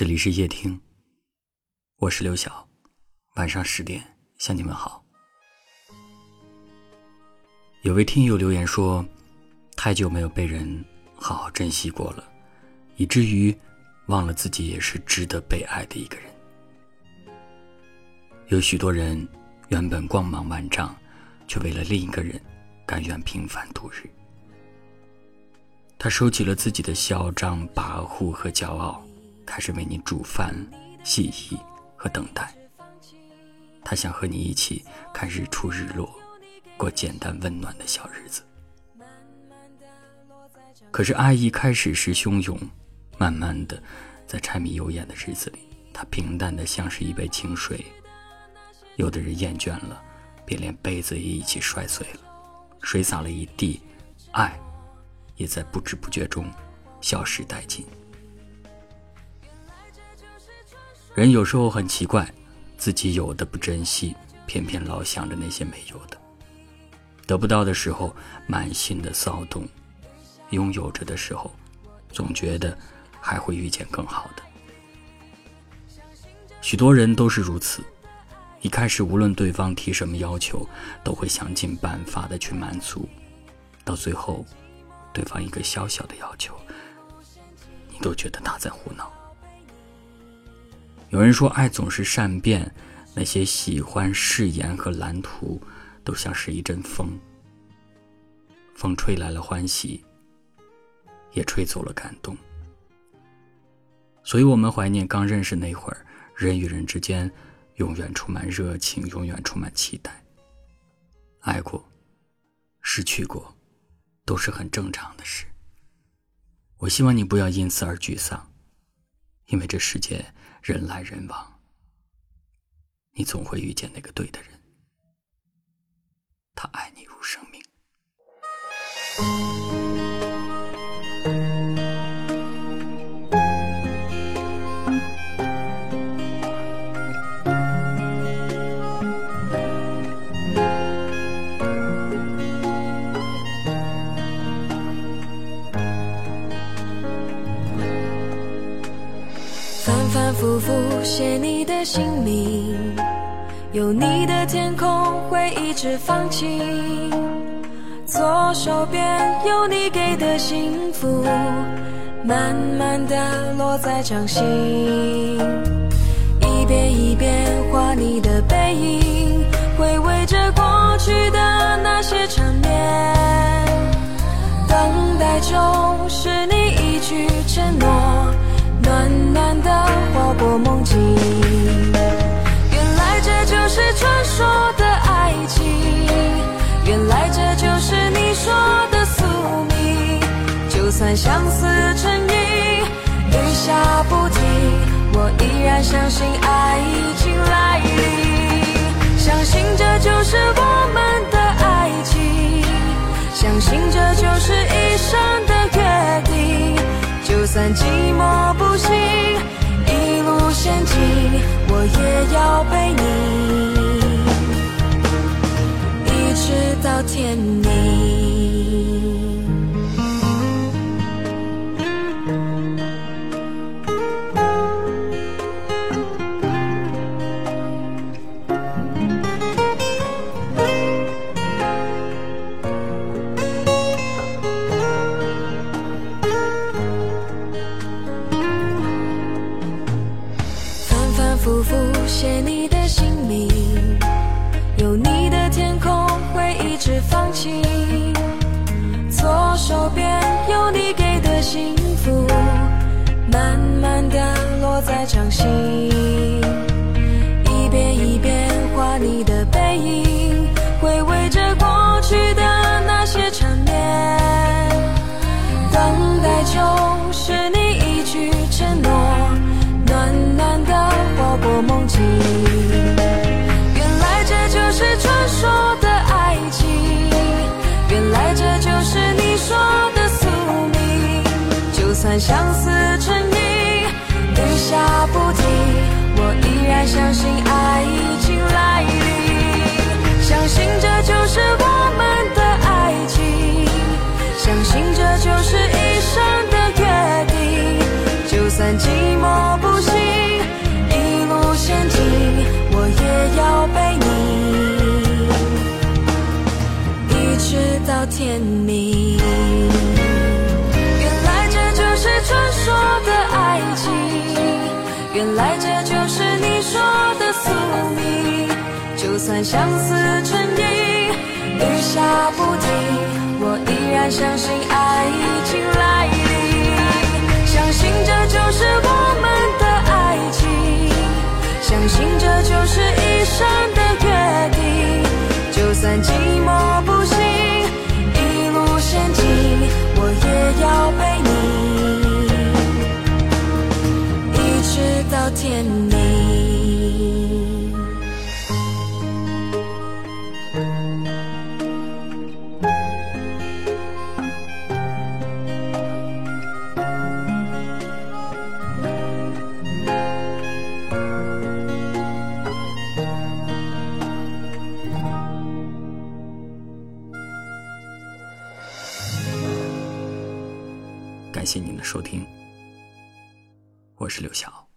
这里是夜听，我是刘晓，晚上十点向你们好。有位听友留言说，太久没有被人好好珍惜过了，以至于忘了自己也是值得被爱的一个人。有许多人原本光芒万丈，却为了另一个人，甘愿平凡度日。他收起了自己的嚣张跋扈和骄傲。开始为你煮饭、洗衣和等待。他想和你一起看日出日落，过简单温暖的小日子。可是爱一开始是汹涌，慢慢的，在柴米油盐的日子里，它平淡的像是一杯清水。有的人厌倦了，便连杯子也一起摔碎了，水洒了一地，爱，也在不知不觉中消失殆尽。人有时候很奇怪，自己有的不珍惜，偏偏老想着那些没有的。得不到的时候，满心的骚动；拥有着的时候，总觉得还会遇见更好的。许多人都是如此，一开始无论对方提什么要求，都会想尽办法的去满足，到最后，对方一个小小的要求，你都觉得他在胡闹。有人说，爱总是善变，那些喜欢誓言和蓝图，都像是一阵风，风吹来了欢喜，也吹走了感动。所以，我们怀念刚认识那会儿，人与人之间永远充满热情，永远充满期待。爱过，失去过，都是很正常的事。我希望你不要因此而沮丧，因为这世界。人来人往，你总会遇见那个对的人，他爱你如生命。复复写你的姓名，有你的天空会一直放晴。左手边有你给的幸福，慢慢的落在掌心。一遍一遍画你的背影，回味着过去的那些缠绵。等待中是你一句承诺。暖暖的梦境，原来这就是传说的爱情，原来这就是你说的宿命。就算相思成瘾，雨下不停，我依然相信爱已经来临，相信这就是我们的爱情，相信这就是一生的约定。就算寂寞，我也要陪你，一直到天明。写你的姓名，有你的天空会一直放晴。左手边有你给的幸福，慢慢的落在掌心。相思成瘾，雨下不停，我依然相信爱已经来临，相信这就是我们的爱情，相信这就是一生的约定，就算寂寞不行，一路陷阱，我也要陪你，一直到天明。的宿命。就算相思成瘾，雨下不停，我依然相信爱已经来临，相信这就是我们的爱情，相信这就是一生的约定。就算寂寞不行，一路险境，我也要陪你，一直到天明。感谢您的收听，我是刘晓。